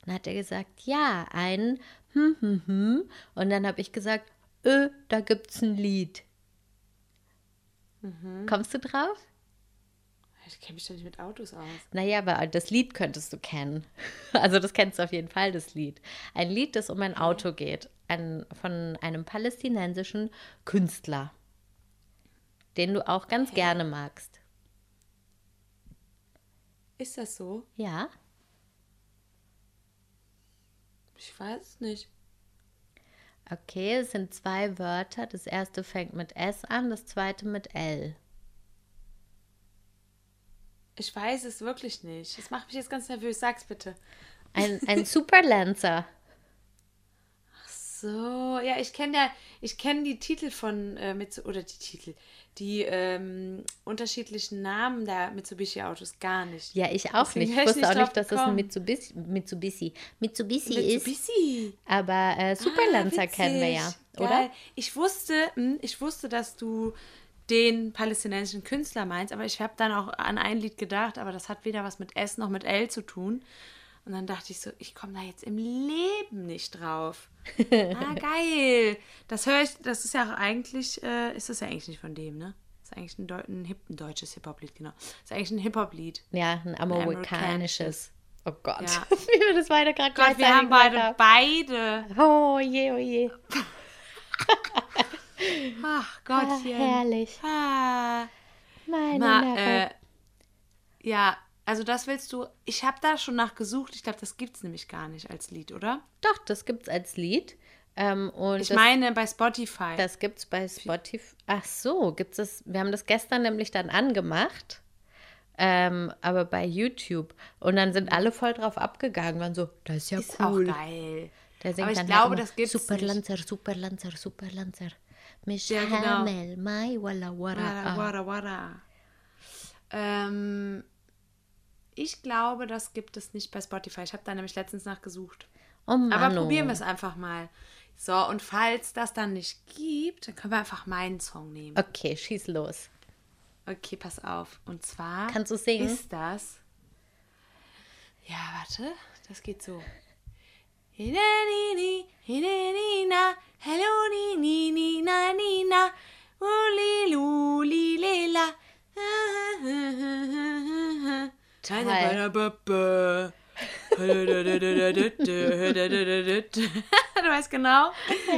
Und dann hat er gesagt, ja, ein hm, hm, hm. Und dann habe ich gesagt, äh, da gibt's ein Lied. Kommst du drauf? Ich kenne mich doch nicht mit Autos aus. Naja, aber das Lied könntest du kennen. Also das kennst du auf jeden Fall, das Lied. Ein Lied, das um ein Auto geht. Ein, von einem palästinensischen Künstler, den du auch ganz gerne magst. Ist das so? Ja? Ich weiß es nicht. Okay, es sind zwei Wörter. Das erste fängt mit S an, das zweite mit L. Ich weiß es wirklich nicht. Das macht mich jetzt ganz nervös. Sag's bitte. Ein, ein Superlancer. So, ja, ich kenne ja, ich kenne die Titel von äh, Mitsu oder die Titel, die ähm, unterschiedlichen Namen der Mitsubishi-Autos gar nicht. Ja, ich auch Deswegen nicht. Ich wusste nicht auch nicht, dass das ein gekommen. Mitsubishi, Mitsubishi, Mitsubishi ist. Mitsubishi. Aber äh, Superlancer Ah, kennen wir ja, oder? Geil. Ich wusste, hm, ich wusste, dass du den palästinensischen Künstler meinst, aber ich habe dann auch an ein Lied gedacht, aber das hat weder was mit S noch mit L zu tun. Und dann dachte ich so, ich komme da jetzt im Leben nicht drauf. ah, geil. Das höre ich, das ist ja auch eigentlich, äh, ist das ja eigentlich nicht von dem, ne? Das ist eigentlich ein, Deu ein, Hip ein deutsches Hip-Hop-Lied, genau. Das ist eigentlich ein Hip-Hop-Lied. Ja, ein amerikanisches. Oh Gott, Ja. wie wir das beide gerade Gott, wir haben beide, gesagt beide. haben. Oh je, oh je. Ach Ah, Gottchen. herrlich. Ah. Meine Ma, äh, ja, also das willst du. Ich habe da schon nachgesucht. Ich glaube, das gibt es nämlich gar nicht als Lied, oder? Doch, das gibt's als Lied. Ähm, und Ich das, meine bei Spotify. das gibt's bei Spotify. Ach so, gibt's das? Wir haben das gestern nämlich dann angemacht. Ähm, aber bei YouTube. Und dann sind alle voll drauf abgegangen, waren so, das ist ja ist cool. auch geil. Der singt Aber ich dann glaube, halt immer, das gibt's Super nicht. Lancer, Super Lancer, Super Lancer. Mich Ja, genau. Hamel, Mai, Walla Wara. Wara, ah. wara, wara. Ähm, ich glaube, das gibt es nicht bei Spotify. Ich habe da nämlich letztens nachgesucht. Oh Mann, Aber oh. probieren wir es einfach mal. So, und falls das dann nicht gibt, dann können wir einfach meinen Song nehmen. Okay, schieß los. Okay, pass auf. Und zwar Kannst du singen? ist das. Ja, warte. Das geht so. Hello, ni, ni, ni, na, ni, na, uli, luli, lela. Du weißt genau.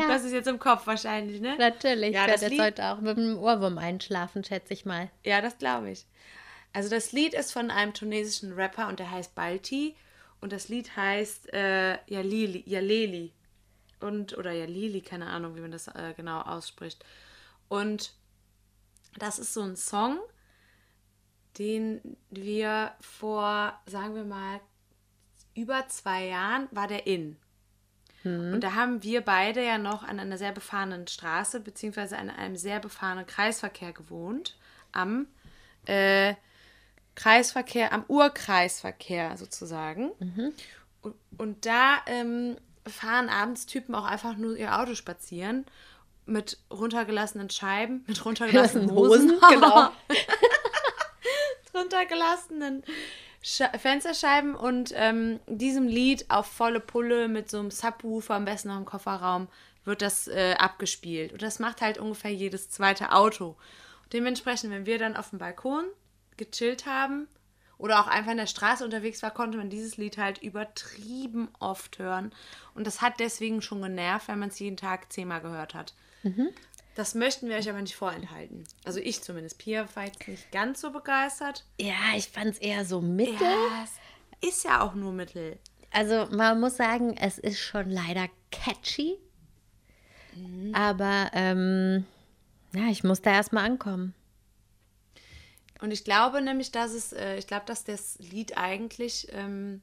Das ist jetzt im Kopf wahrscheinlich, ne? Natürlich, Ja, ich werde jetzt Lied- heute auch mit dem Ohrwurm einschlafen, schätze ich mal. Ja, das glaube ich. Also das Lied ist von einem tunesischen Rapper und der heißt Balti. Und das Lied heißt äh, Yalili, Yaleli. Und, oder Yalili, keine Ahnung, wie man das äh, genau ausspricht. Und das ist so ein Song, den wir vor, sagen wir mal, über zwei Jahren war der in. Und da haben wir beide ja noch an einer sehr befahrenen Straße, beziehungsweise an einem sehr befahrenen Kreisverkehr gewohnt. Am äh, Kreisverkehr, am Urkreisverkehr sozusagen. Und, und da ähm, fahren abends Typen auch einfach nur ihr Auto spazieren. mit runtergelassenen Scheiben, mit runtergelassenen Hosen, Hosen, genau. runtergelassenen Sche Fensterscheiben und ähm, diesem Lied auf volle Pulle mit so einem Subwoofer, am besten noch im Kofferraum, wird das äh, abgespielt. Und das macht halt ungefähr jedes zweite Auto. Dementsprechend, wenn wir dann auf dem Balkon gechillt haben oder auch einfach in der Straße unterwegs war, konnte man dieses Lied halt übertrieben oft hören. Und das hat deswegen schon genervt, wenn man es jeden Tag zehnmal gehört hat. Das möchten wir euch aber nicht vorenthalten. Also ich zumindest. Pia war jetzt nicht ganz so begeistert. Ja, ich fand es eher so mittel. Ja, es ist ja auch nur Mittel. Also man muss sagen, es ist schon leider catchy. Aber ähm, ja, ich muss da erstmal ankommen. Und ich glaube nämlich, dass es, äh, ich glaube, dass das Lied eigentlich ähm,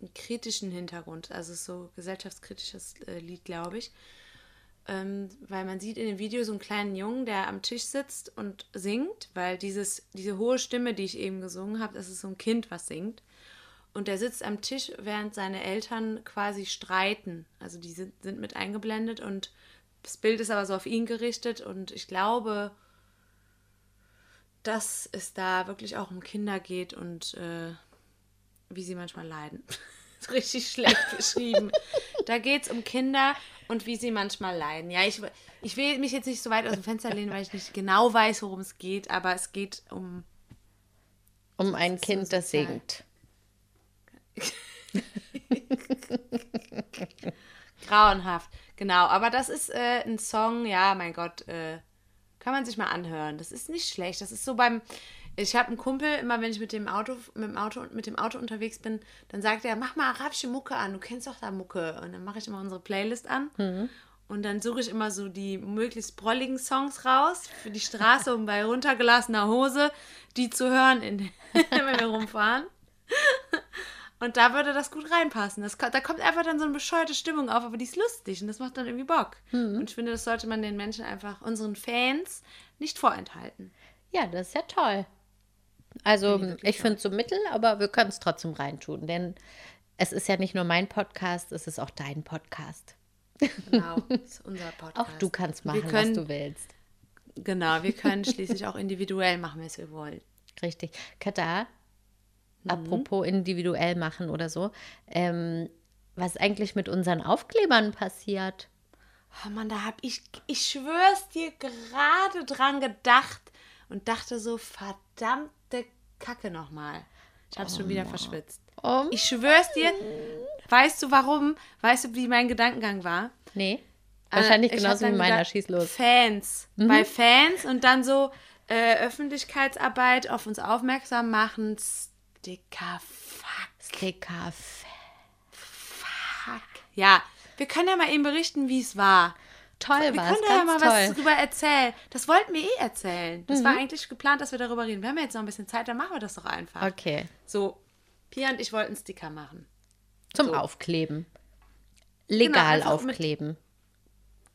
einen kritischen Hintergrund, also so gesellschaftskritisches äh, Lied, glaube ich. Ähm, weil man sieht in dem Video so einen kleinen Jungen, der am Tisch sitzt und singt, weil dieses, diese hohe Stimme, die ich eben gesungen habe, das ist so ein Kind, was singt. Und der sitzt am Tisch, während seine Eltern quasi streiten. Also die sind, sind mit eingeblendet und das Bild ist aber so auf ihn gerichtet. Und ich glaube, dass es da wirklich auch um Kinder geht und äh, wie sie manchmal leiden. richtig schlecht beschrieben. da geht es um Kinder und wie sie manchmal leiden. Ja, ich, ich will mich jetzt nicht so weit aus dem Fenster lehnen, weil ich nicht genau weiß, worum es geht, aber es geht um. Um ein ist so Kind, das singt. Grauenhaft, genau. Aber das ist äh, ein Song, ja, mein Gott, äh, kann man sich mal anhören. Das ist nicht schlecht. Das ist so beim. Ich habe einen Kumpel, immer wenn ich mit dem Auto, mit dem Auto, mit dem Auto unterwegs bin, dann sagt er, mach mal arabische Mucke an, du kennst doch da Mucke. Und dann mache ich immer unsere Playlist an. Und dann suche ich immer so die möglichst brolligen Songs raus für die Straße, um bei runtergelassener Hose die zu hören, in, wenn wir rumfahren. Und da würde das gut reinpassen. Das, da kommt einfach dann so eine bescheuerte Stimmung auf, aber die ist lustig und das macht dann irgendwie Bock. Und ich finde, das sollte man den Menschen einfach, unseren Fans, nicht vorenthalten. Ja, das ist ja toll. Also ich finde es so mittel, aber wir können es trotzdem reintun, denn es ist ja nicht nur mein Podcast, es ist auch dein Podcast. Genau, das ist unser Podcast. Auch du kannst machen, können, was du willst. Genau, wir können schließlich auch individuell machen, was wir wollen. Richtig. Katha, Mhm. apropos individuell machen oder so, ähm, was ist eigentlich mit unseren Aufklebern passiert? Oh Mann, da hab ich, ich schwör's dir, gerade dran gedacht und dachte so, verdammte Kacke nochmal. Ich hab's schon wieder verschwitzt. Oh, Ich schwör's dir, weißt du warum? Weißt du, wie mein Gedankengang war? nee. Wahrscheinlich Äh, ich hab genauso wie meiner. Schieß los. Fans. Bei Fans und dann so äh, Öffentlichkeitsarbeit auf uns aufmerksam machen. Sticker, fuck, Sticker. fuck. Ja, wir können ja mal eben berichten, wie es war. Toll Wir war können es, da ja mal was toll. Mhm. drüber erzählen. Das wollten wir eh erzählen. Das war eigentlich geplant, dass wir darüber reden. Wir haben jetzt noch ein bisschen Zeit, dann machen wir das doch einfach. Okay, So, Pia und ich wollten Sticker machen. zum So. Aufkleben. Legal einfach mit- aufkleben.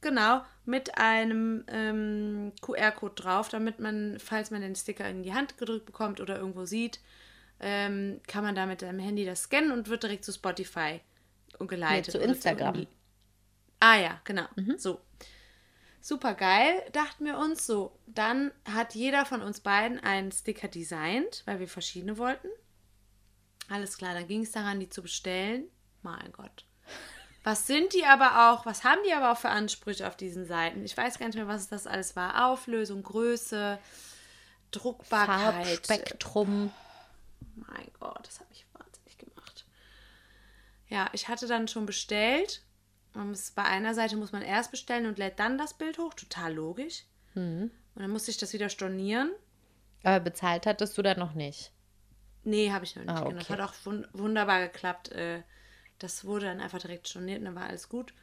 Genau, mit einem ähm, QR-Code drauf, damit man, falls man den Sticker in die Hand gedrückt bekommt oder irgendwo sieht, ähm, kann man da mit dem Handy das scannen und wird direkt zu Spotify geleitet. zu oder Instagram. irgendwie- Ah ja, genau. So. Super geil, dachten wir uns. So, dann hat jeder von uns beiden einen Sticker designt, weil wir verschiedene wollten. Alles klar, dann ging es daran, die zu bestellen. Mein Gott. Was sind die aber auch, was haben die aber auch für Ansprüche auf diesen Seiten? Ich weiß gar nicht mehr, was das alles war. Auflösung, Größe, Druckbarkeit. Farbspektrum. Mein Gott, das hat mich wahnsinnig gemacht. Ja, ich hatte dann schon bestellt. Bei einer Seite muss man erst bestellen und lädt dann das Bild hoch. Total logisch. Mhm. Und dann musste ich das wieder stornieren. Aber bezahlt hattest du da noch nicht. Nee, habe ich noch nicht. Ah, genau. Das okay. hat auch wun wunderbar geklappt. Äh, Das wurde dann einfach direkt storniert und dann war alles gut.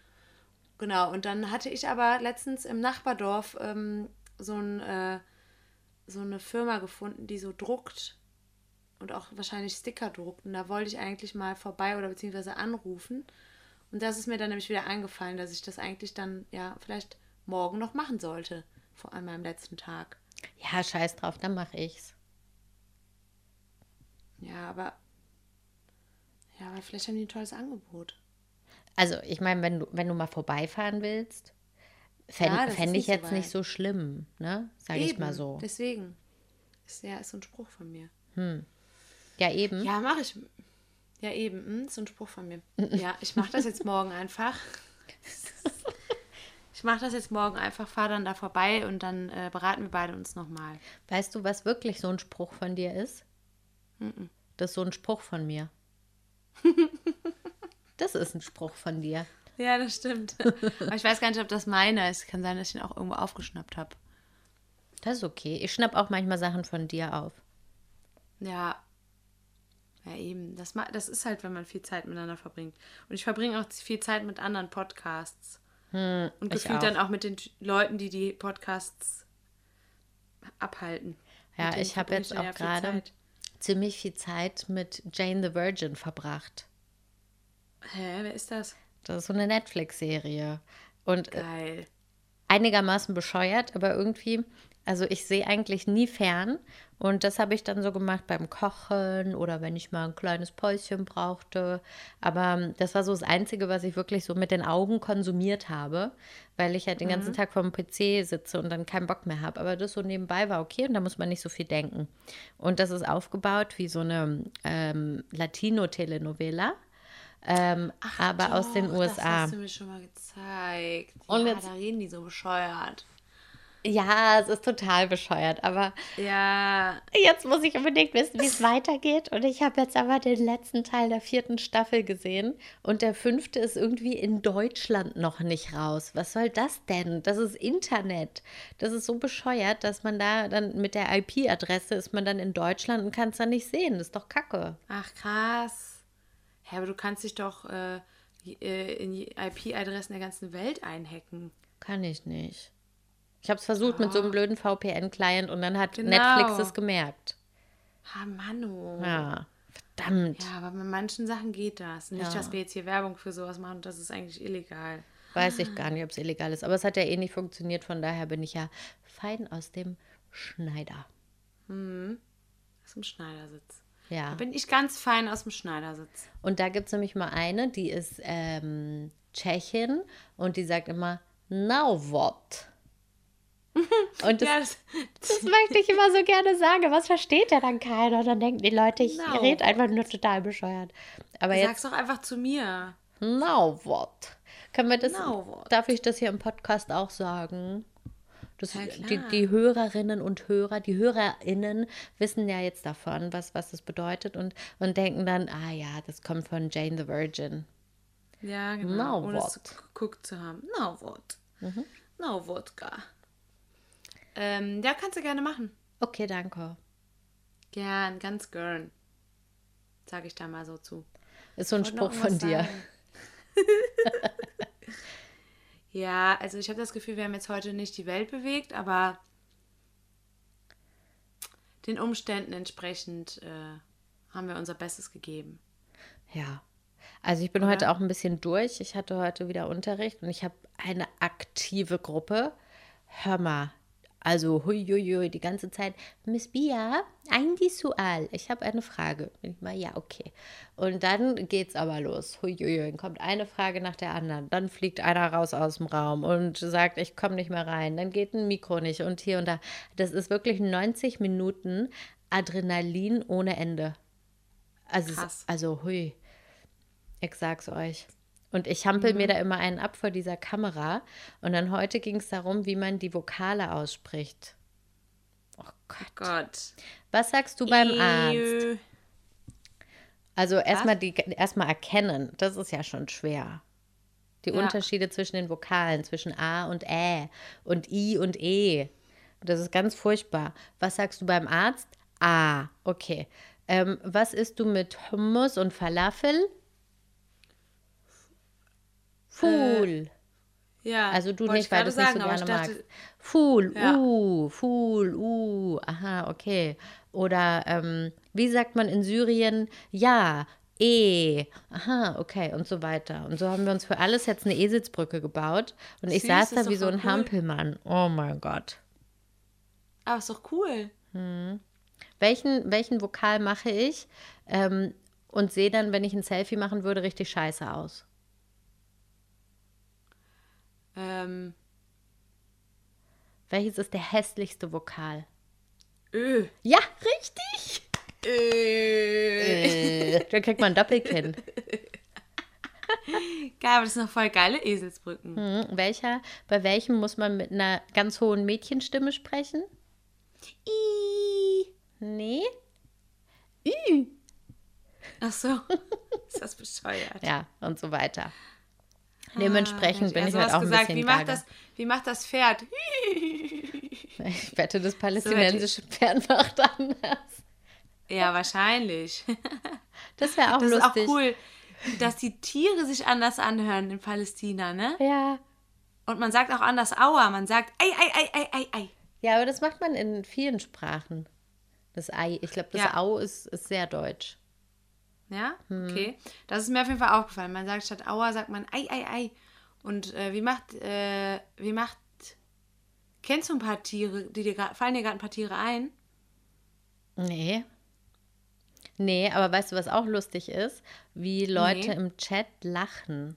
Genau, und dann hatte ich aber letztens im Nachbardorf ähm, so, ein, äh, so eine Firma gefunden, die so druckt und auch wahrscheinlich Sticker druckt. Und da wollte ich eigentlich mal vorbei oder beziehungsweise anrufen. Und das ist mir dann nämlich wieder eingefallen, dass ich das eigentlich dann ja vielleicht morgen noch machen sollte. Vor allem am letzten Tag. Ja, scheiß drauf, dann mache ich's. Ja, aber. Ja, aber vielleicht haben die ein tolles Angebot. Also, ich meine, wenn du, wenn du mal vorbeifahren willst, Fände Ja, fänd ich nicht so jetzt nicht so schlimm, ne? Sag ich mal Eben, so. Deswegen. Ist ja ist so ein Spruch von mir. Ja, eben. Ja, mache ich. Ja, eben. Hm, ist so ein Spruch von mir. Ja, ich mache das jetzt morgen einfach. Ich mache das jetzt morgen einfach, fahre dann da vorbei und dann äh, beraten wir beide uns nochmal. Weißt du, was wirklich so ein Spruch von dir ist? Das ist so ein Spruch von mir. das ist ein Spruch von dir. Ja, das stimmt. Aber ich weiß gar nicht, ob das meiner ist. Kann sein, dass ich ihn auch irgendwo aufgeschnappt habe. Das ist okay. Ich schnapp auch manchmal Sachen von dir auf. Ja. Ja, eben. Das, das ist halt, wenn man viel Zeit miteinander verbringt. Und ich verbringe auch viel Zeit mit anderen Podcasts. Und Hm, ich gefühlt auch. dann auch mit den Leuten, die die Podcasts abhalten. Ja, ich habe jetzt auch gerade ziemlich viel Zeit mit Jane the Virgin verbracht. Hä, wer ist das? Das ist so eine Netflix-Serie. Und äh, Geil. einigermaßen bescheuert, aber irgendwie, also ich sehe eigentlich nie fern. Und das habe ich dann so gemacht beim Kochen oder wenn ich mal ein kleines Päuschen brauchte. Aber ähm, das war so das Einzige, was ich wirklich so mit den Augen konsumiert habe, weil ich halt den ganzen Tag vorm PC sitze und dann keinen Bock mehr habe. Aber das so nebenbei war okay und da muss man nicht so viel denken. Und das ist aufgebaut wie so eine ähm, Latino-Telenovela. Ähm, aber aus den Doch, USA. Das hast du mir schon mal gezeigt. Und ja, jetzt- da reden die so bescheuert. Ja, es ist total bescheuert, aber Ja, Jetzt muss ich unbedingt wissen, wie es weitergeht. Und ich habe jetzt aber den letzten Teil der vierten Staffel gesehen. Und der fünfte ist irgendwie in Deutschland noch nicht raus. Was soll das denn? Das ist Internet. Das ist so bescheuert, dass man da dann mit der IP-Adresse ist man dann in Deutschland und kann es dann nicht sehen. Das ist doch kacke. ach krass. Hä, aber du kannst dich doch äh, äh, in die IP-Adressen der ganzen Welt einhacken. Kann ich nicht. Ich habe es versucht mit so einem blöden VPN-Client und dann hat Genau. Netflix es gemerkt. Ah, Mano. Ja, verdammt. Ja, aber bei manchen Sachen geht das. Nicht, Ja. dass wir jetzt hier Werbung für sowas machen, das ist eigentlich illegal. Weiß ich gar nicht, ob es illegal ist. Aber es hat ja eh nicht funktioniert. Von daher bin ich ja fein aus dem Schneider. Aus dem Schneidersitz. Da Ja. bin ich ganz fein aus dem Schneidersitz. Und da gibt es nämlich mal eine, die ist ähm, Tschechin und die sagt immer, now what? Und das, Ja, das, das möchte ich immer so gerne sagen. Was versteht ja dann keiner? Und dann denken die Leute, ich Now rede einfach nur total bescheuert. Aber jetzt, sag's doch einfach zu mir. now what? Können wir das, Now darf ich das hier im Podcast auch sagen? Das, Ja, die, die Hörerinnen und Hörer, die HörerInnen wissen ja jetzt davon, was, was das bedeutet und, und denken dann, ah ja, das kommt von Jane the Virgin. Ja, genau. Now ohne es what? geguckt zu haben. Now what? Now Wodka. Ähm, ja, kannst du gerne machen. Okay, danke. Gern, ganz gern. Sag ich da mal so zu. Ist so ein Spruch von dir. ja, also ich habe das Gefühl, wir haben jetzt heute nicht die Welt bewegt, aber den Umständen entsprechend äh, haben wir unser Bestes gegeben. Ja. Also ich bin heute auch ein bisschen durch. Ich hatte heute wieder Unterricht und ich habe eine aktive Gruppe. Hör mal. Also huiuiui, die ganze Zeit. Miss Bia, ein Visual. Ich habe eine Frage. Und ich mal, ja, okay. Und dann geht's aber los. Huiuiui, dann kommt eine Frage nach der anderen. Dann fliegt einer raus aus dem Raum und sagt, ich komme nicht mehr rein. Dann geht ein Mikro nicht und hier und da. Das ist wirklich 90 Minuten Adrenalin ohne Ende. Also, Krass. also hui. Ich sag's euch. Und ich hampel Mhm. mir da immer einen ab vor dieser Kamera. Und dann heute ging es darum, wie man die Vokale ausspricht. Oh Gott. Gott. Was sagst du beim Arzt? Eww. Also erstmal erstmal erkennen, das ist ja schon schwer. Die Ja. Unterschiede zwischen den Vokalen, zwischen A und Ä und I und E. Das ist ganz furchtbar. Was sagst du beim Arzt? A. Okay. Ähm, was isst du mit Hummus und Falafel? Fool. Ja, Also du nicht, ich weil du es nicht so gerne ich dachte, magst. Fool, Ja. uh, Fool, uh, aha, okay. Oder ähm, wie sagt man in Syrien? Ja, eh, aha, okay und so weiter. Und so haben wir uns für alles jetzt eine Eselsbrücke gebaut. Und ich Süß, saß ist da wie so ein cool. Hampelmann. Oh mein Gott. Aber ist doch cool. Welchen, welchen Vokal mache ich? Ähm, und sehe dann, wenn ich ein Selfie machen würde, richtig scheiße aus. Ähm, Welches ist der hässlichste Vokal? Ö. Ja, richtig. Ö. Äh, da kriegt man ein Doppelkinn. Geil, aber das sind noch voll geile Eselsbrücken. Hm, welcher, bei welchem muss man mit einer ganz hohen Mädchenstimme sprechen? I. Nee. Ü. Ach so. Ist das bescheuert? Ja, und so weiter. Dementsprechend Ah, bin ich ja, heute sowas auch ein gesagt. bisschen wie macht, das, wie macht das Pferd? Ich wette, das palästinensische Pferd macht anders. Ja, wahrscheinlich. Das wäre auch Das ist auch lustig. cool, dass die Tiere sich anders anhören in Palästina, ne? Ja. Und man sagt auch anders Aua. Man sagt Ei, Ei, Ei, Ei, Ei, Ei. Ja, aber das macht man in vielen Sprachen. Das Ei. Ich glaube, das Ja. Au ist, ist sehr deutsch. Ja, Hm. okay. Das ist mir auf jeden Fall aufgefallen. Man sagt statt Aua, sagt man Ei, Ei, Ei. Und äh, wie macht, äh, wie macht, kennst du ein paar Tiere, die dir fallen dir gerade ein paar Tiere ein? Nee. Nee, aber weißt du, was auch lustig ist? Wie Leute Nee. im Chat lachen.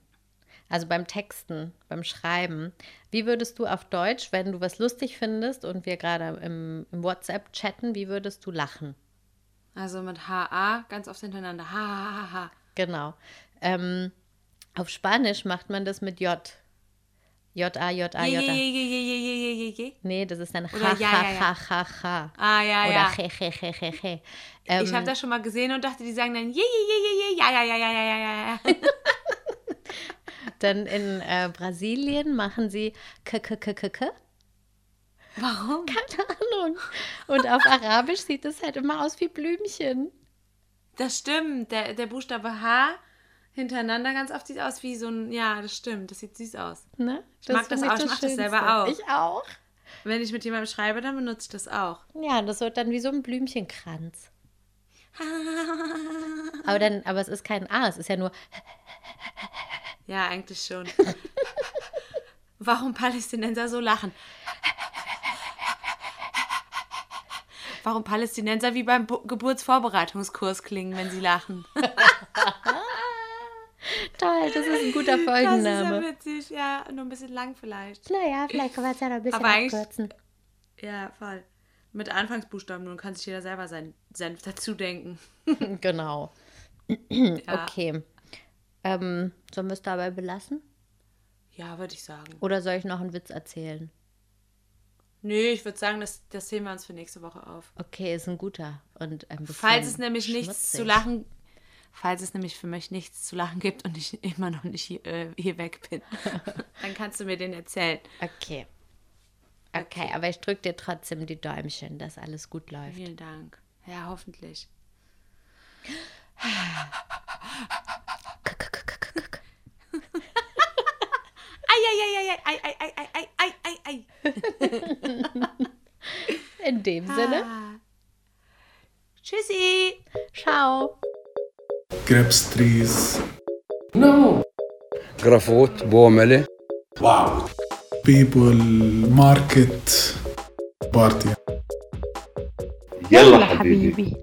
Also beim Texten, beim Schreiben. Wie würdest du auf Deutsch, wenn du was lustig findest und wir gerade im, im WhatsApp chatten, wie würdest du lachen? Also mit HA ganz oft hintereinander. Ha, ha, ha, ha. Genau. Ähm, auf Spanisch macht man das mit J. J A J A J Nee, das ist dann ha ja, ja, ja. ha ha ha. Ah ja Oder ja. He, he, he, he, he. Ähm, ich habe das schon mal gesehen und dachte, die sagen dann je je je je je ja ja ja ja ja ja ja. dann in äh, Brasilien machen sie k k k k k Warum? Keine Ahnung. Und auf Arabisch sieht es halt immer aus wie Blümchen. Das stimmt. Der, der Buchstabe H hintereinander ganz oft sieht aus wie so ein, ja, das stimmt. Das sieht süß aus. Ne? Ich mag das auch, ich mach das selber auch. Ich auch. Wenn ich mit jemandem schreibe, dann benutze ich das auch. Ja, das wird dann wie so ein Blümchenkranz. Aber dann, aber es ist kein A, es ist ja nur Ja, eigentlich schon. Warum Palästinenser so lachen? Warum Palästinenser wie beim Bu Geburtsvorbereitungskurs klingen, wenn sie lachen. toll, das ist ein guter Das ist ja Folgenname. witzig, ja, nur ein bisschen lang vielleicht. Naja, vielleicht können wir es ja noch ein bisschen Aber abkürzen. Ja, voll. Mit Anfangsbuchstaben, nun kann sich jeder selber seinen Senf dazu denken. Genau. Ja. Okay. Ähm, sollen wir es dabei belassen? Ja, würde ich sagen. Oder soll ich noch einen Witz erzählen? Nee, ich würde sagen, das, das sehen wir uns für nächste Woche auf. Okay, ist ein guter. Und ein bisschen Falls es nämlich nichts schmutzig. zu lachen, falls es nämlich für mich nichts zu lachen gibt und ich immer noch nicht hier, äh, hier weg bin, dann kannst du mir den erzählen. Okay. Okay, aber ich drücke dir trotzdem die Däumchen, dass alles gut läuft. Vielen Dank. Ja, hoffentlich. اي اي اي اي اي اي اي اي اي قد إيه بزنة؟ تشيسي شاو جرابستريز نو جرافوت بوملة واو بيبل ماركت بارتي يلا حبيبي